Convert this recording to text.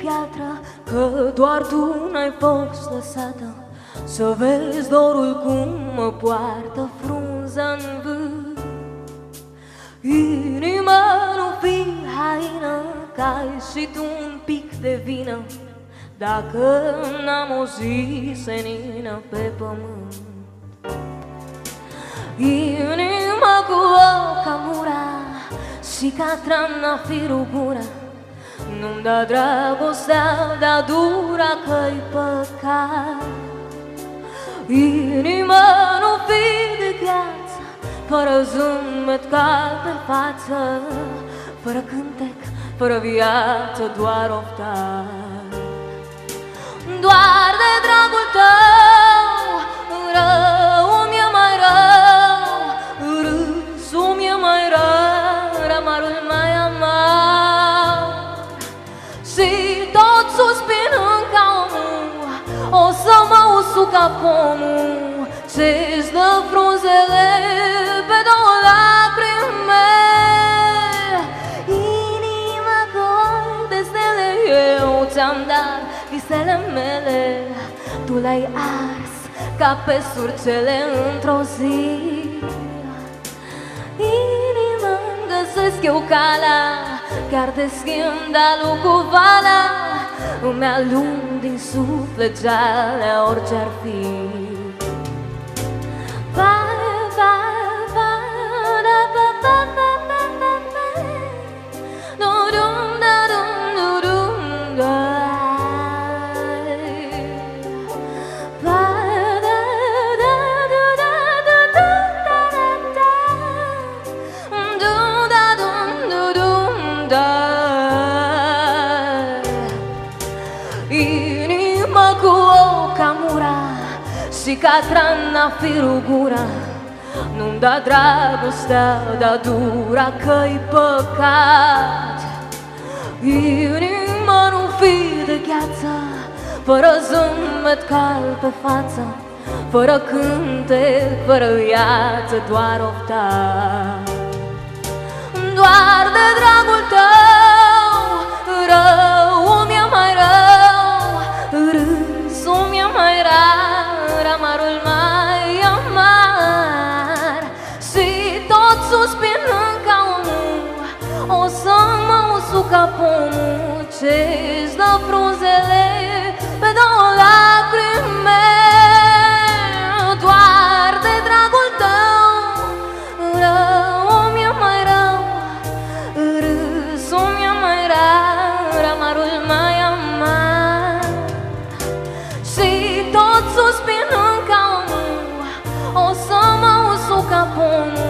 piatră Că doar tu n-ai fost lăsată. Să vezi dorul cum mă poartă frunză în vânt. Inima nu fi haină Că ai și tu un pic de vină. Dacă n-am o zi senină pe pământ. Inima cu o camura Și ca trandafirul gura Nu-mi da dragostea, da dura că-i păcat. Inima nu fi de gheață Fără zâmbet cald pe față. Fără cântec, fără viață, doar oftat usu ca pomul Ce-ți dă frunzele pe două lacrime. Inima gol de stele Eu ți-am dat visele mele. Tu le-ai ars ca pe surcele într-o zi. Inima găsesc eu calea Chiar te schimb de-a cu vala Îmi alung din suflet jalea orice-ar fi Și ca trandafirul gura Nu-mi da dragostea, da dura că-i păcat. Inima nu fi de gheață Fără zâmbet cald pe față Fără cântec, fără viață, doar oftat suspinând ca omul O să mă usuc ca pomul Ce-și dă frunzele pe două lacrime Doar de dragul tău Rău mi-e mai rău Râsul mi-e mai rar Amarul mai amar. Și tot suspinând ca omul O să mă usuc ca pomul